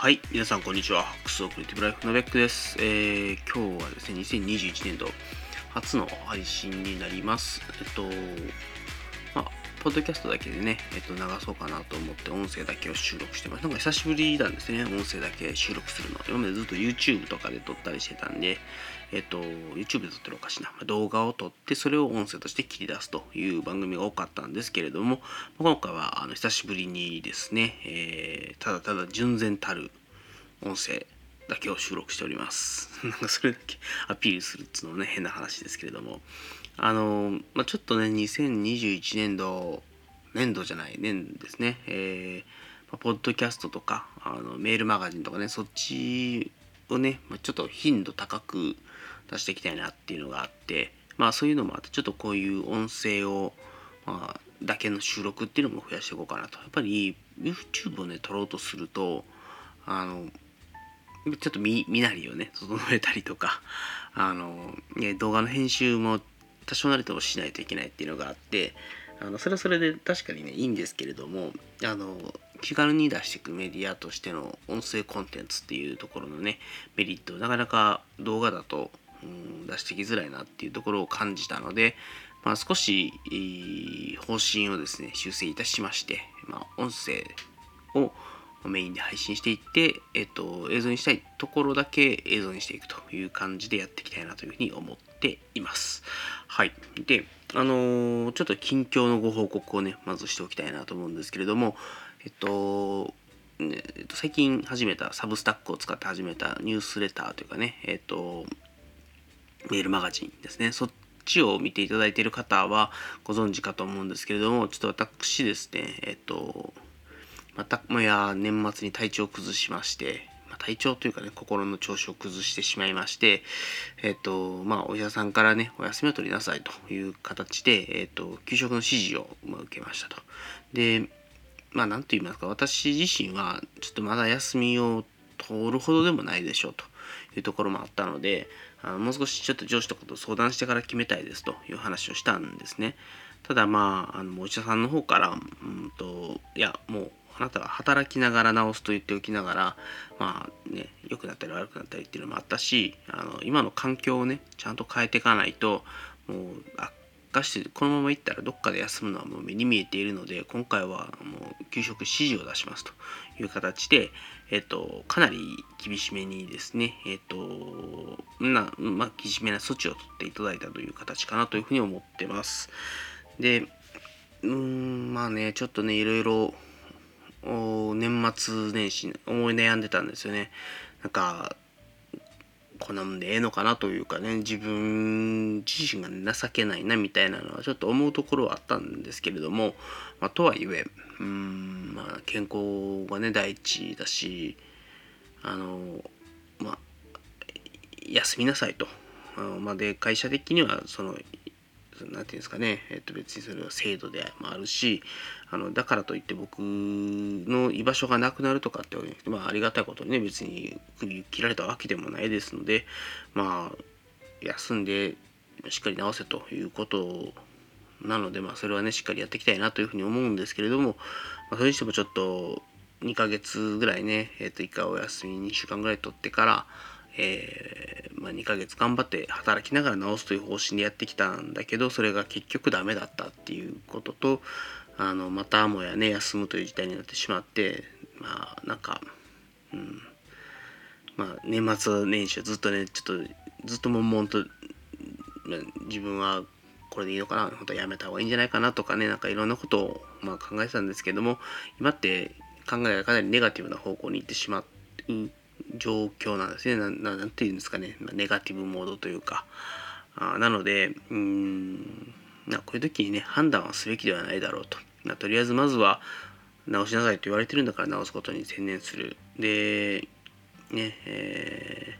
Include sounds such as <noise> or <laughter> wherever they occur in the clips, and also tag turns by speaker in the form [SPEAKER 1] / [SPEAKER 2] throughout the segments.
[SPEAKER 1] はい、皆さんこんにちは。クソクリティブライフのベックです。えー、今日はですね、2021年度初の配信になります。えっと、まあ、ポッドキャストだけでね、えっと、流そうかなと思って音声だけを収録してます。なんか久しぶりなんですね、音声だけ収録するの。今までずっと YouTube とかで撮ったりしてたんで、えっと、YouTube で撮ってるおかしな。動画を撮って、それを音声として切り出すという番組が多かったんですけれども、今回はあの久しぶりにですね、えー、ただただ純然たる音声だけを収録しております。<laughs> なんかそれだけアピールするっつうのもね、変な話ですけれども、あの、まあ、ちょっとね、2021年度、年度じゃない、年ですね、えー、ポッドキャストとか、あのメールマガジンとかね、そっちをね、ま、ちょっと頻度高く出していきたいなっていうのがあってまあそういうのもあってちょっとこういう音声を、まあ、だけの収録っていうのも増やしていこうかなと。やっぱり YouTube をね撮ろうとするとあのちょっと見見なりをね整えたりとかあの、ね、動画の編集も多少なりともしないといけないっていうのがあってあのそれはそれで確かにねいいんですけれどもあの気軽に出していくメディアとしての音声コンテンツっていうところのねメリットなかなか動画だとうん出してきづらいなっていうところを感じたので、まあ、少し方針をですね修正いたしまして、まあ、音声をメインで配信していって、えっと、映像にしたいところだけ映像にしていくという感じでやっていきたいなというふうに思っています。はい。で、あのー、ちょっと近況のご報告をね、まずしておきたいなと思うんですけれども、えっと、えっと、最近始めたサブスタックを使って始めたニュースレターというかね、えっと、メールマガジンですね。そっちを見ていただいている方はご存知かと思うんですけれども、ちょっと私ですね、えっと、またもや年末に体調を崩しまして、ま、体調というかね、心の調子を崩してしまいまして、えっと、まあ、お医者さんからね、お休みを取りなさいという形で、えっと、給食の指示を、受けましたと。で、まあ、なんと言いますか、私自身は、ちょっとまだ休みを取るほどでもないでしょうというところもあったので、あのもう少しちょっと上司とかと相談してから決めたいですという話をしたんですね。ただまあ、あのお医者さんの方から、うんと、いや、もうあなたは働きながら治すと言っておきながら、まあね、良くなったり悪くなったりっていうのもあったし、あの今の環境をね、ちゃんと変えていかないと、もう悪化してこのまま行ったらどっかで休むのはもう目に見えているので今回はもう給食指示を出しますという形で、えっと、かなり厳しめにですね、えっとなまあ、厳しめな措置を取っていただいたという形かなというふうに思ってます。でうんまあねちょっとねいろいろ年末年始思い悩んでたんですよね。なんかこんなもんでええのかなというかね自分自身が情けないなみたいなのはちょっと思うところはあったんですけれども、まあ、とはいえうん、まあ、健康がね第一だしあのまあ休みなさいと。まあ、で会社的にはその何て言うんですかね、えっと、別にそれは制度でもあるしあのだからといって僕の居場所がなくなるとかってわけじゃなくて、まあ、ありがたいことにね別に首切られたわけでもないですのでまあ休んでしっかり治せということなので、まあ、それはねしっかりやっていきたいなというふうに思うんですけれども、まあ、それにしてもちょっと2ヶ月ぐらいね、えっと1回お休み2週間ぐらい取ってからえー、まあ、2ヶ月頑張って働きながら治すという方針でやってきたんだけどそれが結局ダメだったっていうこととあのまたもやね休むという事態になってしまってまあなんか、うんまあ、年末年始はずっとねちょっとずっと悶々と、まあ、自分はこれでいいのかな本当はやめた方がいいんじゃないかなとかねなんかいろんなことを、まあ、考えてたんですけども今って考えがかなりネガティブな方向に行ってしまう状況なんですね。ななんていうんですかね、まネガティブモードというか。あなので、うん、なこういう時にね、判断はすべきではないだろうと。なとりあえずまずは直しなさいと言われてるんだから直すことに専念する。で、ね、え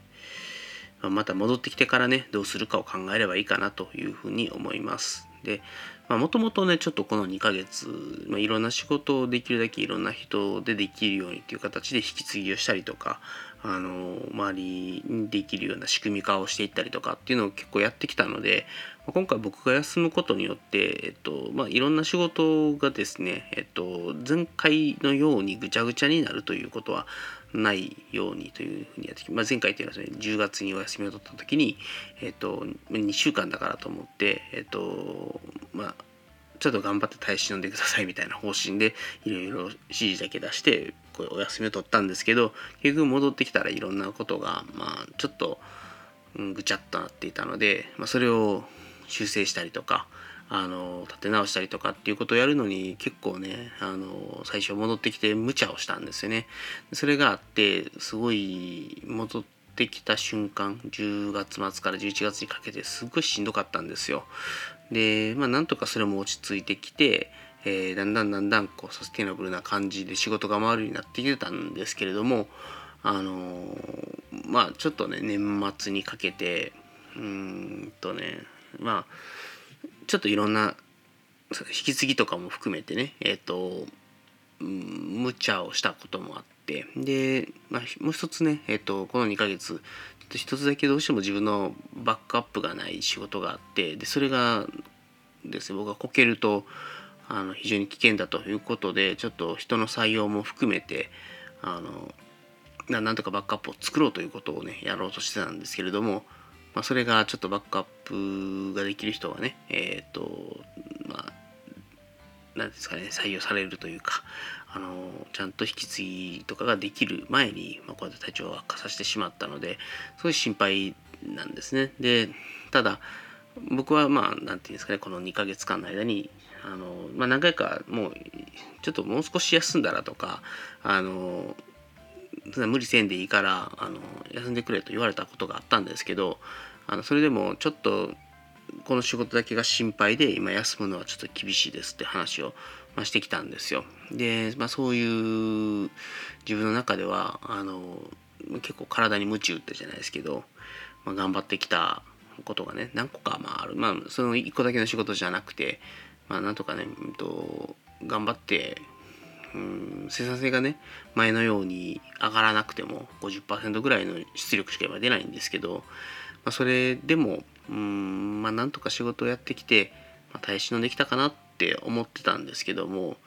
[SPEAKER 1] ー、また戻ってきてからね、どうするかを考えればいいかなというふうに思います。で、もともとね、ちょっとこの2ヶ月、まあ、いろんな仕事をできるだけいろんな人でできるようにっていう形で引き継ぎをしたりとか、あの、周りにできるような仕組み化をしていったりとかっていうのを結構やってきたので、今回僕が休むことによって、えっと、まあ、いろんな仕事がですね、えっと、前回のようにぐちゃぐちゃになるということはないようにというふうにやってきて、まあ、前回というのは、ね、10月にお休みを取った時に、えっと、2週間だからと思って、えっとまあ、ちょっと頑張って耐え忍んでくださいみたいな方針でいろいろ指示だけ出してこうお休みを取ったんですけど結局戻ってきたらいろんなことが、まあ、ちょっと、うん、ぐちゃっとなっていたので、まあ、それを修正したりとかあの立て直したりとかっていうことをやるのに結構ねあの最初戻ってきて無茶をしたんですよね。それがあってすごい戻ってきた瞬間10月末から11月にかけてすごいしんどかったんですよ。でまあなんとかそれも落ち着いてきて、えー、だんだんだんだんこうサスティナブルな感じで仕事が回るようになってきてたんですけれどもあのー、まあちょっとね年末にかけてうんとねまあちょっといろんな引き継ぎとかも含めてねえっ、ー、と無茶をしたこともあってで、まあ、もう一つね、えーと、この2ヶ月一つだけどうしても自分のバックアップがない仕事があってでそれがですね僕がこけるとあの非常に危険だということでちょっと人の採用も含めてあのなんとかバックアップを作ろうということをねやろうとしてたんですけれどもまあ、それがちょっとバックアップができる人がね、えっ、ー、と、まあ、なんですかね、採用されるというか、あの、ちゃんと引き継ぎとかができる前に、まあ、こうやって体調を悪化させてしまったので、すごい心配なんですね。で、ただ、僕はまあ、なんていうんですかね、この2ヶ月間の間に、あの、まあ、何回かもう、ちょっともう少し休んだらとか、あの、無理せんでいいからあの休んでくれと言われたことがあったんですけどあのそれでもちょっとこの仕事だけが心配で今休むのはちょっと厳しいですって話を、まあ、してきたんですよ。で、まあ、そういう自分の中ではあの結構体に鞭打ってじゃないですけど、まあ、頑張ってきたことがね何個かまああるまあその1個だけの仕事じゃなくてまあなんとかね、うんと、頑張ってうん生産性がね前のように上がらなくても50%ぐらいの出力しか今出ないんですけど、まあ、それでもうんまあなんとか仕事をやってきて、まあ、耐え忍んできたかなって思ってたんですけども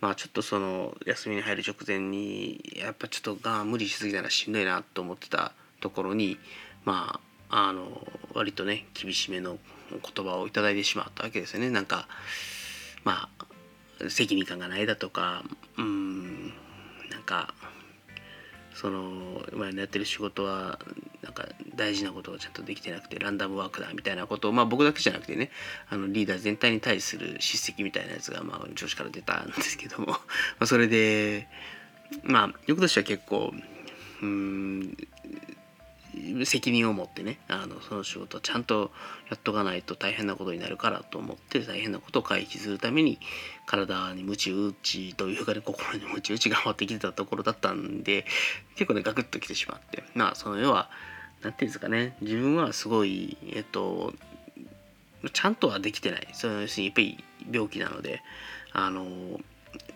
[SPEAKER 1] まあちょっとその休みに入る直前にやっぱちょっとが無理しすぎたらしんどいなと思ってたところにまああの割とね厳しめの言葉を頂いてしまったわけですよね。なんかまあ責任感がないだとかうんなんかその今やってる仕事はなんか大事なことをちゃんとできてなくてランダムワークだみたいなことをまあ僕だけじゃなくてねあのリーダー全体に対する叱責みたいなやつがまあ上司から出たんですけども。<laughs> まそれでまあよくとしては結構うん責任を持ってねあのその仕事をちゃんとやっとかないと大変なことになるからと思って大変なことを回避するために体に鞭打ちというかね心に鞭打ち頑張ってきてたところだったんで結構ねガクッときてしまってまあその要は何て言うんですかね自分はすごいえっとちゃんとはできてない。その要するにやっぱり病気なのであの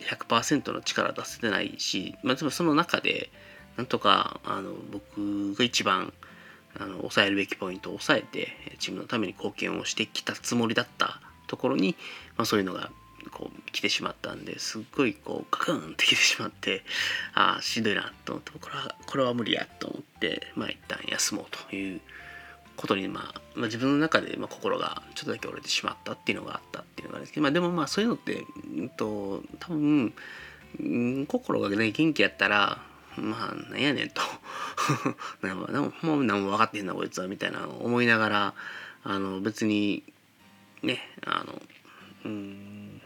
[SPEAKER 1] 100%の力出せてないし、まあ、でもその中でなんとかあの僕が一番あの抑えるべきポイントを抑えてチームのために貢献をしてきたつもりだったところに、まあ、そういうのがこう来てしまったんですっごいこうガクンって来てしまってああしんどいなと思ってこれはこれは無理やと思ってまあ一旦休もうということに、まあ、まあ自分の中でまあ心がちょっとだけ折れてしまったっていうのがあったっていうのがあるんですけど、まあ、でもまあそういうのって、うんと、多分、うん、心がね元気やったらまあなんやねんと <laughs> なんかもう何も分かってへんなこいつはみたいな思いながらあの別にねあのうん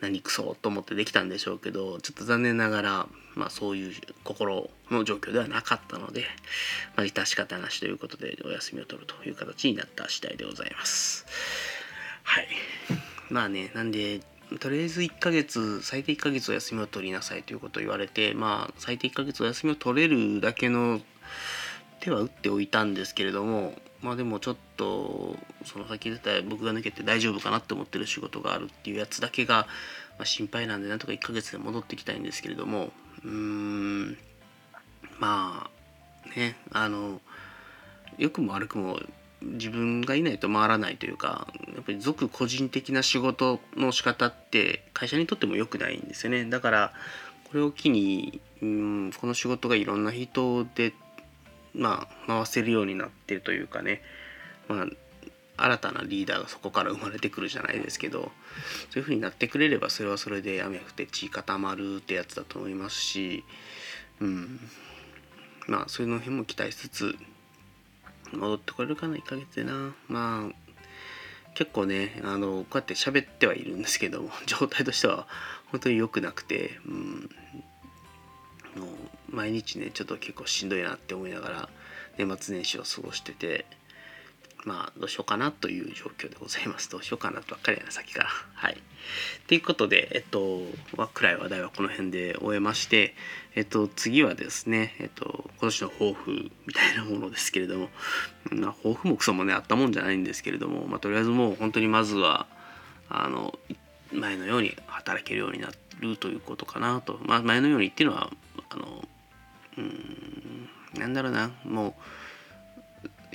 [SPEAKER 1] 何くそと思ってできたんでしょうけどちょっと残念ながら、まあ、そういう心の状況ではなかったので、まあ、致し方なしということでお休みを取るという形になった次第でございます。はいまあねなんでとりあえず1ヶ月最低1ヶ月お休みを取りなさいということを言われてまあ最低1ヶ月お休みを取れるだけの手は打っておいたんですけれどもまあでもちょっとその先出た僕が抜けて大丈夫かなって思ってる仕事があるっていうやつだけが、まあ、心配なんでなんとか1ヶ月で戻ってきたいんですけれどもうーんまあねあの良くも悪くも自分がいないと回らないというかやっぱり俗個人的な仕事の仕方って会社にとっても良くないんですよね。だからこれを機にうんこの仕事がいろんな人でまあ回せるようになってるというかね。まあ新たなリーダーがそこから生まれてくるじゃないですけどそういう風になってくれればそれはそれで雨降って血固まるってやつだと思いますしうん。まあそういうの辺も期待しつつ戻ってこれるかな1ヶ月でな。まあ結構ねあのこうやって喋ってはいるんですけども <laughs> 状態としては本当に良くなくてうん。もう毎日ねちょっと結構しんどいなって思いながら年末年始を過ごしててまあどうしようかなという状況でございます。どうしようかなとばっかりやなさっきから。はい。ということでえっと、まあ、暗い話題はこの辺で終えましてえっと次はですねえっと今年の抱負みたいなものですけれどもまあ抱負もクソもねあったもんじゃないんですけれどもまあとりあえずもう本当にまずはあの前のように働けるようになるということかなと、まあ、前のようにっていうのはあのうんなんだろうな。もう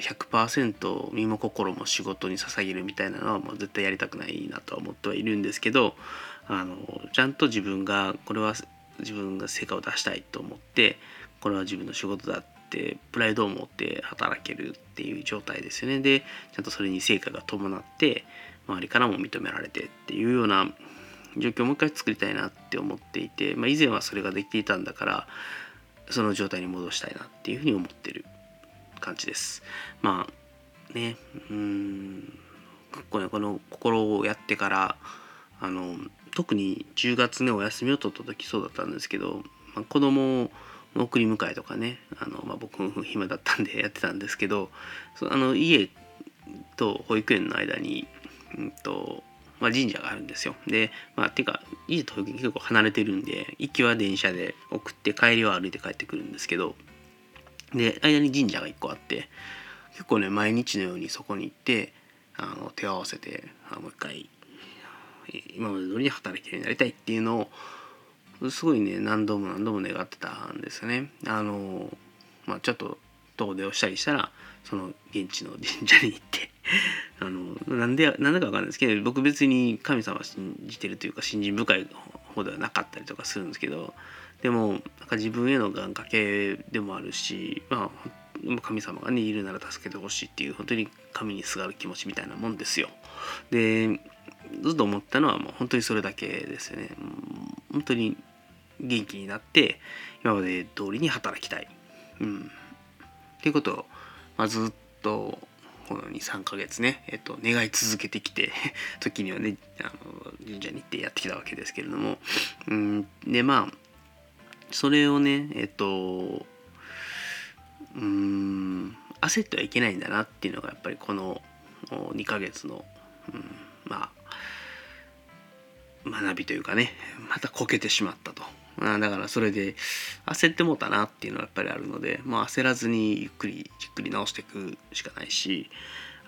[SPEAKER 1] 100%身も心も仕事に捧げるみたいなのはもう絶対やりたくないなとは思ってはいるんですけどあのちゃんと自分がこれは自分が成果を出したいと思ってこれは自分の仕事だってプライドを持って働けるっていう状態ですよね。でちゃんとそれに成果が伴って周りからも認められてっていうような状況をもう一回作りたいなって思っていて、まあ、以前はそれができていたんだからその状態に戻したいなっていうふうに思ってる。感じです。まあねうんこのこの心をやってからあの特に10月ねお休みを取った時そうだったんですけど、まあ、子供の送り迎えとかねあの、まあ、僕暇だったんで <laughs> やってたんですけどそあの家と保育園の間に、うんとまあ、神社があるんですよ。で、まあ、ていうか、家と保育園結構離れてるんで、行きは電車で送って、帰りは歩いて帰ってくるんですけど、で、間に神社が1個あって、結構ね、毎日のようにそこに行って、あの手を合わせて、あもう一回、今まで通りに働けるようになりたいっていうのを、すごいね、何度も何度も願ってたんですよね。あの、まあ、ちょっと遠出をしたりしたら、その現地の神社に行って <laughs> あのなんでなんだか分かんないですけど僕別に神様信じてるというか信心深い方ではなかったりとかするんですけどでもか自分への願掛けでもあるし、まあ、神様がねいるなら助けてほしいっていう本当に神にすがる気持ちみたいなもんですよ。でずっと思ったのはもう本当にそれだけですよね。本当に元気になって今まで通りに働きたい。うん、っていうことを、まあ、ずっとこの23ヶ月ね、えっと、願い続けてきて <laughs> 時にはねあの神社に行ってやってきたわけですけれどもうんでまあそれをねえっとうん焦ってはいけないんだなっていうのがやっぱりこの2ヶ月の、うん、まあ学びというかねまたこけてしまったと。だからそれで焦ってもうたなっていうのはやっぱりあるので、まあ、焦らずにゆっくりじっくり直していくしかないし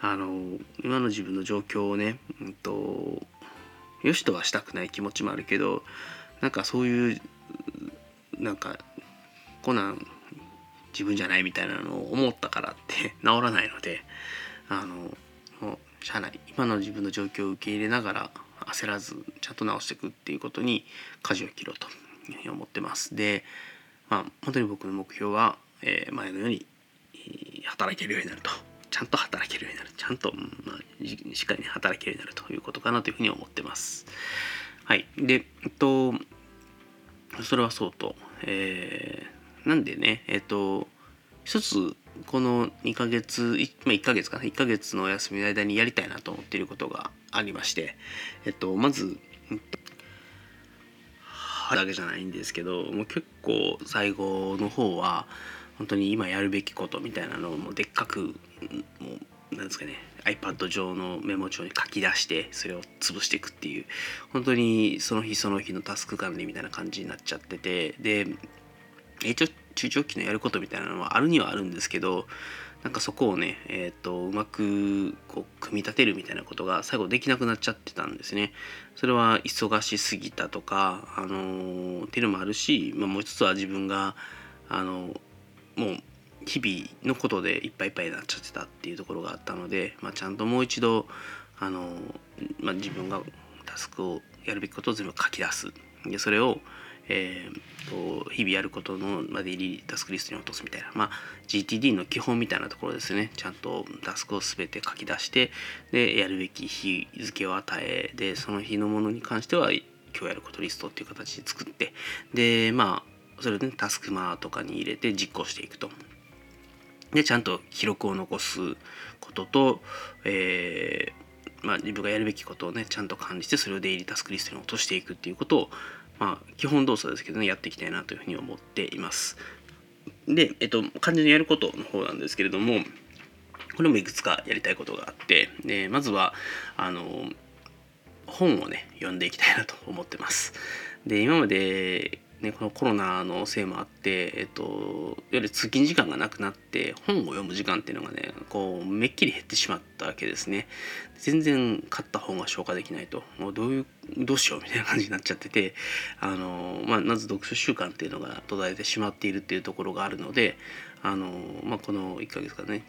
[SPEAKER 1] あの今の自分の状況をね、うんと、よしとはしたくない気持ちもあるけどなんかそういうなんかこんなん自分じゃないみたいなのを思ったからって <laughs> 治らないのであのもうしゃあない今の自分の状況を受け入れながら焦らずちゃんと直していくっていうことに舵を切ろうというふうに思ってます。で、まあ、本当に僕の目標は、えー、前のように働けるようになると。ちゃんと働けるようになる。ちゃんと、まあ、しっかり働けるようになるということかなというふうに思ってます。はい。で、えっと、それはそうと、えー、なんでね、えっと、一つ、この2ヶ月、まあ、1ヶ月かな、1ヶ月のお休みの間にやりたいなと思っていることがありまして、えっと、まず、だけじゃないんですけどもう結構最後の方は本当に今やるべきことみたいなのをもうでっかくもうなんですかね iPad 上のメモ帳に書き出してそれを潰していくっていう本当にその日その日のタスク管理みたいな感じになっちゃっててで一応中長期のやることみたいなのはあるにはあるんですけどなんかそこをね、えーと、うまくこう組み立てるみたいなことが最後できなくなっちゃってたんですね。それは忙しすぎたとか、あのー、っていうのもあるし、まあ、もう一つは自分が、あのー、もう日々のことでいっぱいいっぱいになっちゃってたっていうところがあったので、まあ、ちゃんともう一度、あの、まあ、自分がタスクをやるべきことを全部書き出す。でそれを、えー、と日々やることのまでデイリータスクリストに落とすみたいな、まあ、GTD の基本みたいなところですねちゃんとタスクを全て書き出してでやるべき日付を与えでその日のものに関しては今日やることリストっていう形で作ってでまあそれをねタスクマーとかに入れて実行していくと。でちゃんと記録を残すことと、えーまあ、自分がやるべきことをねちゃんと管理してそれをデイリータスクリストに落としていくっていうことをまあ、基本動作ですけどねやっていきたいなというふうに思っています。で、えっと、完全にやることの方なんですけれどもこれもいくつかやりたいことがあってでまずはあの本をね読んでいきたいなと思ってます。で今までね、このコロナのせいもあって、えっと、いわゆる通勤時間がなくなって本を読む時間っていうのがねこうめっきり減ってしまったわけですね。全然買った本が消化できないと。もうどういうどうしようみたいな感じになっちゃっててあの、まあ、まず読書習慣っていうのが途絶えてしまっているっていうところがあるのであの、まあ、この1ヶ月間ね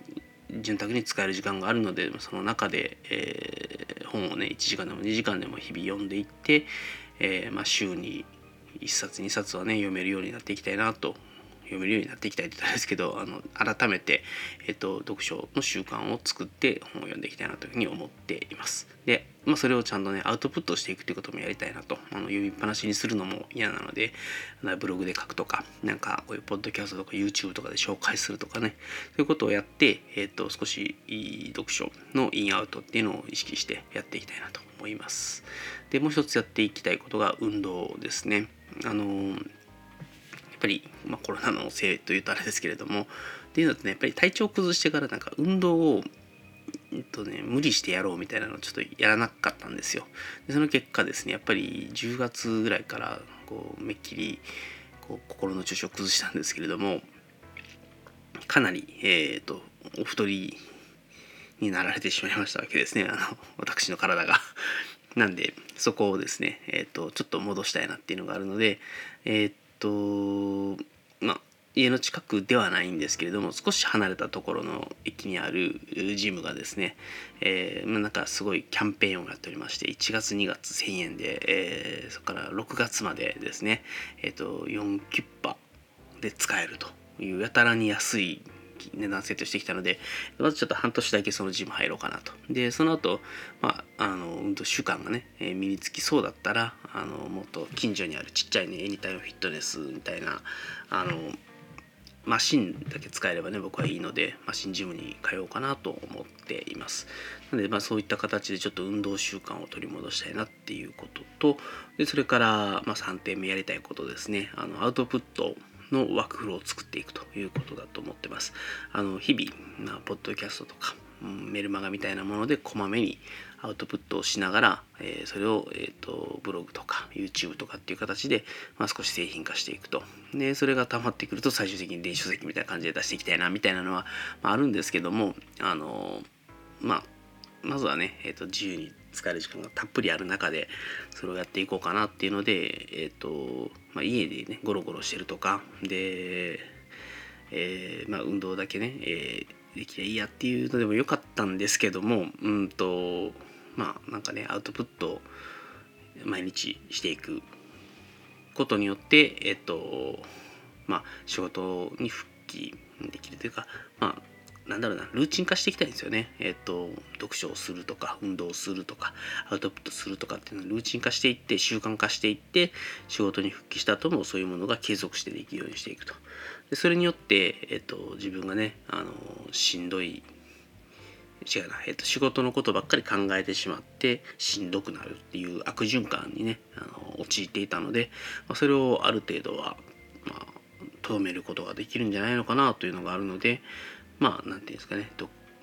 [SPEAKER 1] 潤沢に使える時間があるのでその中で、えー、本をね1時間でも2時間でも日々読んでいって、えーまあ、週に1冊2冊はね読めるようになっていきたいなと読めるようになっていきたいって言ったんですけどあの改めて、えっと、読書の習慣を作って本を読んでいきたいなというふうに思っています。で、まあ、それをちゃんとねアウトプットしていくということもやりたいなとあの読みっぱなしにするのも嫌なのでブログで書くとかなんかこういうポッドキャストとか YouTube とかで紹介するとかねそういうことをやって、えっと、少し読書のインアウトっていうのを意識してやっていきたいなと思います。でもう一つやっていきたいことが運動ですね。あのやっぱり、まあ、コロナのせいというとあれですけれどもっていうのとねやっぱり体調を崩してからなんか運動をえっとね、無理してやろうみたいなのをちょっとやらなかったんですよ。でその結果ですねやっぱり10月ぐらいからこうめっきりこう心の調子を崩したんですけれどもかなり、えーと、とお太りになられてしまいましたわけですねあの私の体が。なんでそこをですね、えーと、ちょっと戻したいなっていうのがあるのでえっ、とまあ家の近くではないんですけれども少し離れたところの駅にあるジムがですね、えー、なんかすごいキャンペーンをやっておりまして1月2月1000円で、えー、そこから6月までですね、えー、と4キュッパで使えるというやたらに安い値段設定してきたのでまずちょっと半年だけそのジム入ろうかなと。でその後、まああの運動習慣がね、えー、身につきそうだったらあのもっと近所にあるちっちゃいねエニタイムフィットネスみたいなあのマシンだけ使えればね僕はいいのでマシンジムに通おうかなと思っています。なのでまあそういった形でちょっと運動習慣を取り戻したいなっていうこととでそれからまあ3点目やりたいことですね。あのアウトプットのワークフローを作っていくということだと思ってます。あの日々、まあ、ポッドキャストとか、うん、メルマガみたいなものでこまめにアウトプットをしながら、えー、それを、えーと、ブログとか YouTube とかっていう形で、まあ、少し製品化していくと。でそれが溜まってくると最終的に電子書籍みたいな感じで出していきたいなみたいなのは、まあ、あるんですけどもあのまあまずはね、えーと、自由に使える時間がたっぷりある中でそれをやっていこうかなっていうので、えーとまあ、家でねゴロゴロしてるとかで、えー、まあ、運動だけね、えー、できりゃいいやっていうのでもよかったんですけどもうんとまあなんかねアウトプットを毎日していくことによってえっ、ー、とまあ仕事に復帰できるというかまあなんだろうな、ルーチン化していきたいんですよね。えっ、と、読書をするとか、運動をするとか、アウトプットするとかっていうのをルーチン化していって、習慣化していって、仕事に復帰した後もそういうものが継続してできるようにしていくと。でそれによって、えっ、と、自分がね、あの、しんどい、違うな、えっ、と、仕事のことばっかり考えてしまって、しんどくなるっていう悪循環にね、あの陥っていたので、まあ、それをある程度は、まあ、とどめることができるんじゃないのかなというのがあるので、まあ何て言うんですかね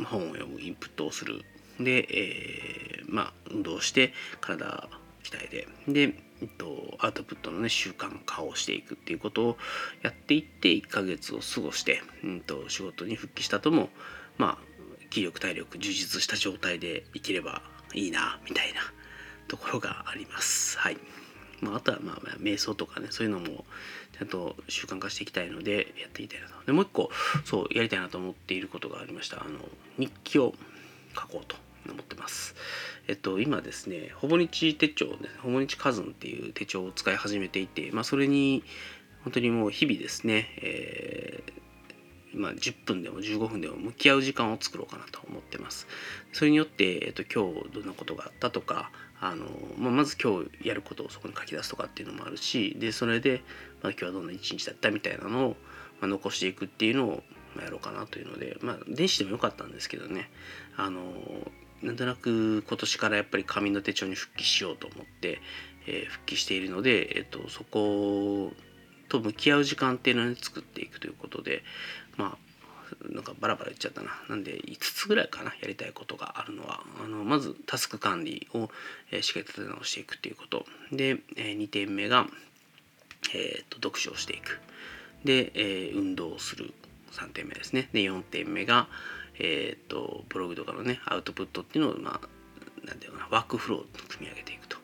[SPEAKER 1] 本を読むインプットをするで、えー、まあ運動して体鍛えてで、えっと、アウトプットのね習慣化をしていくっていうことをやっていって1ヶ月を過ごして、うんと、仕事に復帰したともまあ気力体力充実した状態で生きればいいなみたいなところがあります。はいまあ、あとはまあ瞑想とかねそういうのもちゃんと習慣化していきたいのでやっていきたいなとでもう一個そうやりたいなと思っていることがありましたあの日記を書こうと思ってます。えっと、今ですね、ほぼ日手帳、ね、ほぼ日カズンっていう手帳を使い始めていて、まあ、それに本当にもう日々ですね、えー、まあ、10分でも15分でも向き合う時間を作ろうかなと思ってます。それによって、えっと、今日どんなことがあったとか、あのまあ、まず今日やることをそこに書き出すとかっていうのもあるしでそれで、まあ、今日はどんな一日だったみたいなのを、まあ、残していくっていうのをやろうかなというので、まあ、電子でもよかったんですけどね。あのなんとなく今年からやっぱり紙の手帳に復帰しようと思って、えー、復帰しているので、えっと、そこと向き合う時間っていうのを作っていくということでまあなんかバラバラ言っちゃったな。なんで5つぐらいかな、やりたいことがあるのは。あのまずタスク管理を、えー、しっかり立て直していくっていうこと。で、えー、2点目が、えーと、読書をしていく。で、えー、運動をする。3点目ですね。で、4点目が、えっ、ー、と、ブログとかのね、アウトプットっていうのを、まあ、なんていうかな、ワークフローを組み上げていくと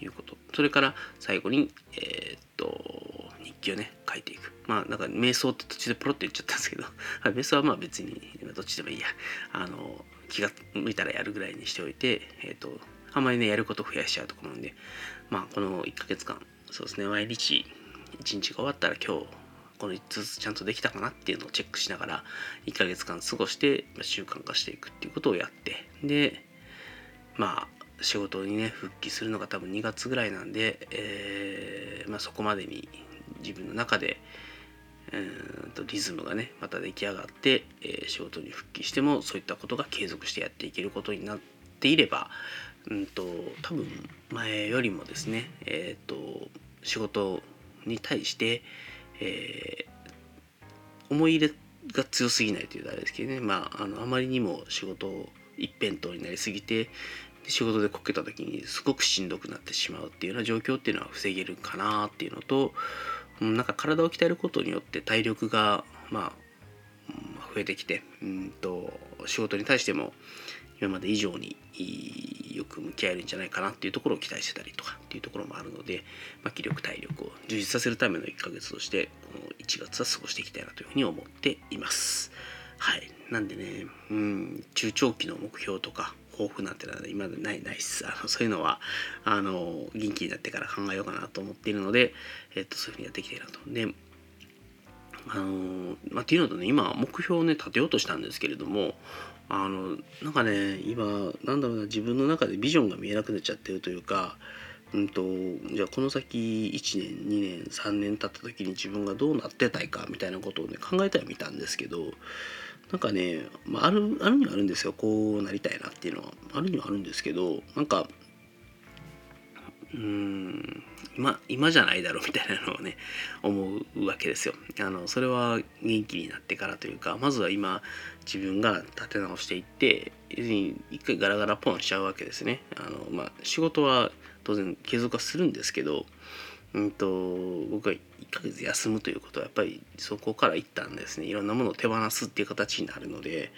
[SPEAKER 1] いうこと。それから最後に、えっ、と、日記をね、書いていく。まあなんか瞑想って途中でポロって言っちゃったんですけど <laughs> 瞑想はまあ別にどっちでもいいや。あの気が向いたらやるぐらいにしておいてえっ、ー、とあんまりねやること増やしちゃうところなんでまあこの1ヶ月間そうですね毎日1日が終わったら今日この5つちゃんとできたかなっていうのをチェックしながら1ヶ月間過ごして習慣化していくっていうことをやってでまあ仕事にね復帰するのが多分2月ぐらいなんで、えーまあ、そこまでに自分の中でうんとリズムがねまた出来上がって、えー、仕事に復帰してもそういったことが継続してやっていけることになっていればうんと多分前よりもですねえっ、ー、と仕事に対して、えー、思い入れが強すぎないというとあれですけどね。まああのあまりにも仕事一辺倒になりすぎて仕事でこけた時にすごくしんどくなってしまうっていうような状況っていうのは防げるかなっていうのとなんか体を鍛えることによって体力がまあ増えてきてうんと仕事に対しても今まで以上によく向き合えるんじゃないかなっていうところを期待してたりとかっていうところもあるので、まあ、気力体力を充実させるための1ヶ月としてこの1月は過ごしていきたいなというふうに思っています。はい。なんでね、うん、中長期の目標とか抱負なんてのは今でないないっすあのそういうのはあの元気になってから考えようかなと思っているので、えっと、そういうふうにやってきたいるなと。であのまあ、っていうのとね今目標をね立てようとしたんですけれどもあのなんかね今なんだろうな自分の中でビジョンが見えなくなっちゃってるというかうんとじゃあこの先1年2年3年経った時に自分がどうなってたいかみたいなことをね考えてはみたんですけどなんかね、まあ、あるあるにはあるんですよ。こうなりたいなっていうのは。あるにはあるんですけどなんかうーん今今じゃないだろうみたいなのをね思うわけですよ。あのそれは元気になってからというかまずは今自分が立て直していって一回ガラガラポンしちゃうわけですね。あの、まあ、仕事は当然継続はするんですけどうんと僕は1ヶ月休むということはやっぱりそこから一旦ですねいろんなものを手放すっていう形になるので、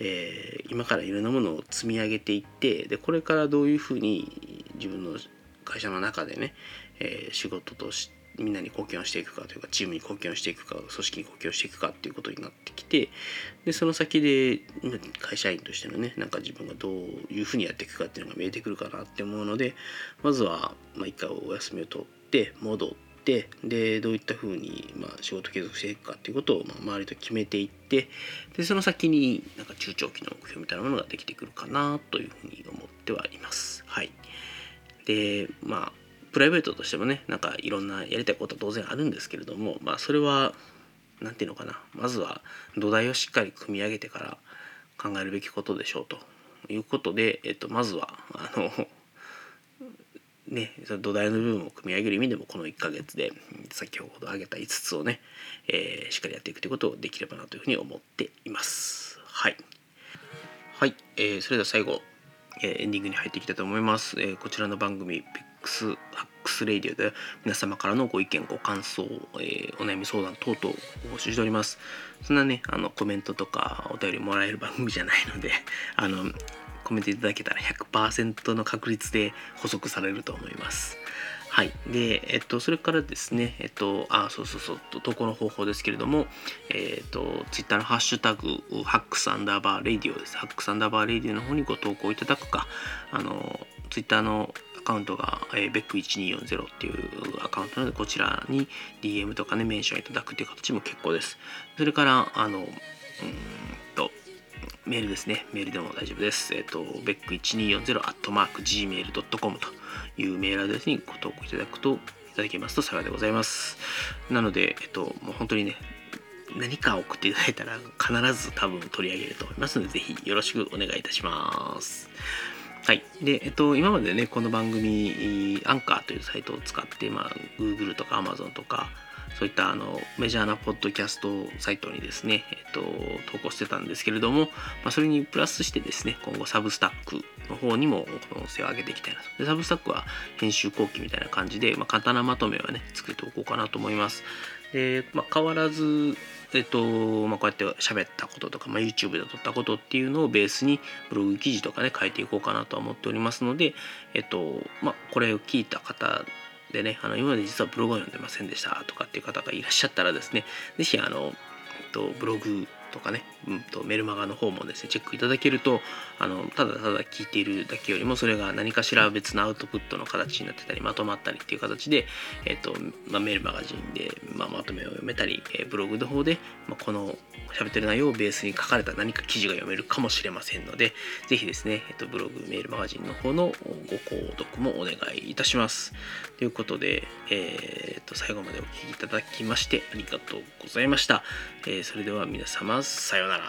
[SPEAKER 1] えー、今からいろんなものを積み上げていってでこれからどういうふうに自分の会社の中でね、えー、仕事としてみんなに貢献をしていくかというかチームに貢献をしていくか組織に貢献をしていくかっていうことになってきてでその先で会社員としてのねなんか自分がどういうふうにやっていくかっていうのが見えてくるかなって思うのでまずは、まあ、一回お休みを取って戻ってでどういったふうに、まあ、仕事継続していくかっていうことを、まあ、周りと決めていってでその先になんか中長期の目標みたいなものができてくるかなというふうに思ってはいます。はい、でまあプライベートとしてもねなんかいろんなやりたいことは当然あるんですけれどもまあそれは何て言うのかなまずは土台をしっかり組み上げてから考えるべきことでしょうということで、えっと、まずはあのね、土台の部分を組み上げる意味でもこの1ヶ月で先ほど挙げた5つをね、えー、しっかりやっていくということをできればなというふうに思っています。はい。はい、えー、それでは最後、えー、エンディングに入っていきたいと思います。えー、こちらの番組、ピックスハックスレイディオで皆様からのご意見、ご感想、えー、お悩み相談等々を募集しております。そんなね、あのコメントとかお便りもらえる番組じゃないので、あの、コメントいただけたら100%の確率で補足されると思います。はい。で、えっと、それからですね、えっと、あ、そうそうそう、投稿の方法ですけれども、えっと、ツイッターのハッシュタグ、ハックスアンダーバーレディオです。ハックスアンダーバーレディオの方にご投稿いただくか、あの、ツイッターのアカウントが、えー、ベック1240っていうアカウントなので、こちらに DM とかね、メンションいただくという形も結構です。それから、あの、うんと、メールですね。メールでも大丈夫です。えっ、と、beck1240-gmail.com というメールアドレスにご投稿いただくと、いただけますと幸いでございます。なので、えっ、と、もう本当にね、何か送っていただいたら必ず多分取り上げると思いますので、ぜひよろしくお願いいたします。はい。で、えっと、今までね、この番組、アンカーというサイトを使って、まあ、Google とか Amazon とか、そういったあのメジャーなポッドキャストサイトにですね、えっと、投稿してたんですけれども、まあ、それにプラスしてですね、今後サブスタックの方にもこの音声を上げていきたいなと。で、サブスタックは編集後期みたいな感じで、まあ、簡単なまとめはね、作っておこうかなと思います。で、まあ、変わらず、えっとまあ、こうやって喋ったこととか、まあ、YouTube で撮ったことっていうのをベースにブログ記事とかね書いていこうかなとは思っておりますので、えっとまあ、これを聞いた方でね、あの今まで実はブログを読んでませんでしたとかっていう方がいらっしゃったらですね、ぜひあの、えっと、ブログとかね、うんと、メルマガの方もですね、チェックいただけると、あの、ただただ聞いているだけよりも、それが何かしら別のアウトプットの形になってたり、まとまったりっていう形で、えっと、まあ、メールマガジンで、まあ、まとめを読めたり、えー、ブログの方で、まあ、この喋ってる内容をベースに書かれた何か記事が読めるかもしれませんので、ぜひですね、えっと、ブログ、メールマガジンの方のご購読もお願いいたします。ということで、えー、っと、最後までお聴きいただきましてありがとうございました。えー、それでは皆様、さようなら。